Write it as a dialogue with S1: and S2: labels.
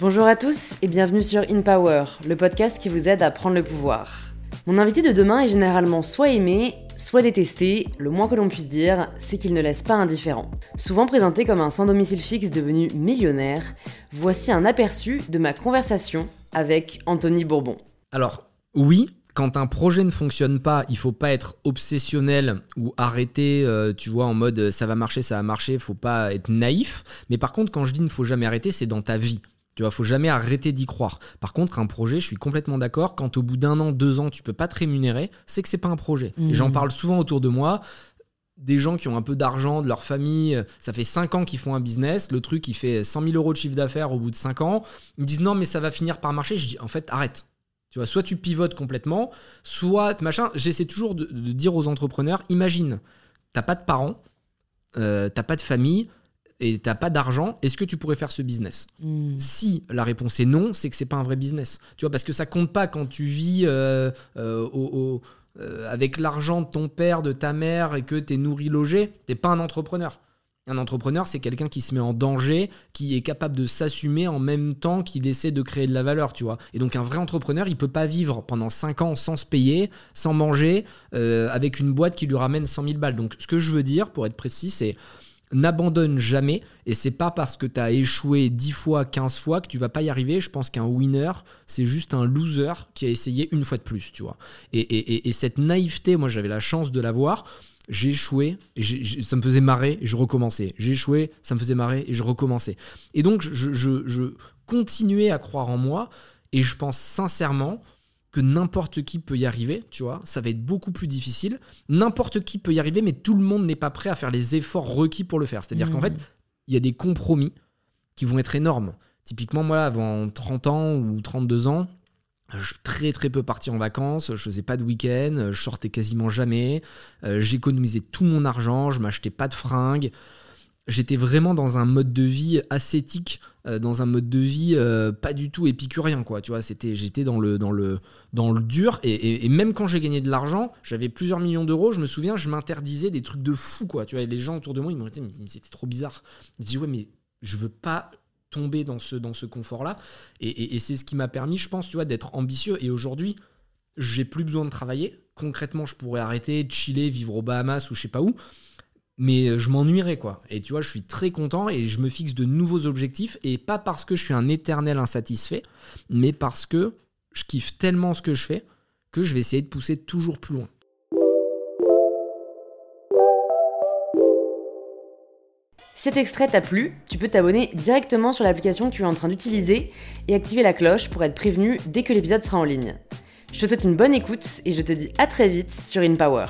S1: Bonjour à tous et bienvenue sur In Power, le podcast qui vous aide à prendre le pouvoir. Mon invité de demain est généralement soit aimé, soit détesté, le moins que l'on puisse dire, c'est qu'il ne laisse pas indifférent. Souvent présenté comme un sans domicile fixe devenu millionnaire, voici un aperçu de ma conversation avec Anthony Bourbon.
S2: Alors, oui, quand un projet ne fonctionne pas, il faut pas être obsessionnel ou arrêter, euh, tu vois, en mode ça va marcher, ça va marcher, faut pas être naïf. Mais par contre, quand je dis ne faut jamais arrêter, c'est dans ta vie. Tu vois, faut jamais arrêter d'y croire. Par contre, un projet, je suis complètement d'accord. Quand au bout d'un an, deux ans, tu peux pas te rémunérer, c'est que c'est pas un projet. Et j'en mmh. parle souvent autour de moi. Des gens qui ont un peu d'argent, de leur famille, ça fait cinq ans qu'ils font un business, le truc il fait 100 000 euros de chiffre d'affaires au bout de cinq ans, ils me disent non mais ça va finir par marcher, je dis en fait arrête, tu vois, soit tu pivotes complètement, soit machin. J'essaie toujours de, dire aux entrepreneurs imagine, t'as pas de parents, euh, t'as pas de famille, et t'as pas d'argent, est-ce que tu pourrais faire ce business? Hmm. Si la réponse est non, c'est que c'est pas un vrai business. Tu vois, parce que ça compte pas quand tu vis euh, euh, euh, avec l'argent de ton père, de ta mère et que tu es nourri, logé, t'es pas un entrepreneur. Un entrepreneur, c'est quelqu'un qui se met en danger, qui est capable de s'assumer en même temps qu'il essaie de créer de la valeur, tu vois. Et donc un vrai entrepreneur, il peut pas vivre pendant 5 ans sans se payer, sans manger, avec une boîte qui lui ramène 100 000 balles. Donc ce que je veux dire, pour être précis, c'est n'abandonne jamais et c'est pas parce que tu as échoué 10 fois, 15 fois que tu vas pas y arriver. Je pense qu'un winner, c'est juste un loser qui a essayé une fois de plus, tu vois. Et, cette naïveté, moi j'avais la chance de l'avoir. J'ai échoué, et ça me faisait marrer et je recommençais. J'ai échoué, ça me faisait marrer et je recommençais. Et donc je, je continuais à croire en moi et je pense sincèrement que n'importe qui peut y arriver, tu vois, ça va être beaucoup plus difficile. N'importe qui peut y arriver, mais tout le monde n'est pas prêt à faire les efforts requis pour le faire. C'est-à-dire qu'en mmh. fait, il y a des compromis qui vont être énormes. Typiquement, moi, avant 30 ans ou 32 ans, je très très peu parti en vacances, je faisais pas de week-end, je sortais quasiment jamais, euh, j'économisais tout mon argent, je m'achetais pas de fringues, j'étais vraiment dans un mode de vie ascétique, euh, dans un mode de vie euh, pas du tout épicurien, quoi. Tu vois, c'était, j'étais dans le, dans le, dans le dur. Et, même quand j'ai gagné de l'argent, j'avais plusieurs millions d'euros. Je me souviens, je m'interdisais des trucs de fou, quoi. Tu vois, les gens autour de moi, ils m'ont dit, mais, c'était trop bizarre. Je dis, ouais, mais je veux pas tomber dans ce, dans ce confort-là. Et, et c'est ce qui m'a permis, je pense, tu vois, d'être ambitieux. Et aujourd'hui, j'ai plus besoin de travailler. Concrètement, je pourrais arrêter, chiller, vivre aux Bahamas ou je sais pas où mais je m'ennuierais quoi. Et tu vois, je suis très content et je me fixe de nouveaux objectifs et pas parce que je suis un éternel insatisfait, mais parce que je kiffe tellement ce que je fais que je vais essayer de pousser toujours plus loin.
S1: cet extrait t'a plu, tu peux t'abonner directement sur l'application que tu es en train d'utiliser et activer la cloche pour être prévenu dès que l'épisode sera en ligne. Je te souhaite une bonne écoute et je te dis à très vite sur InPower.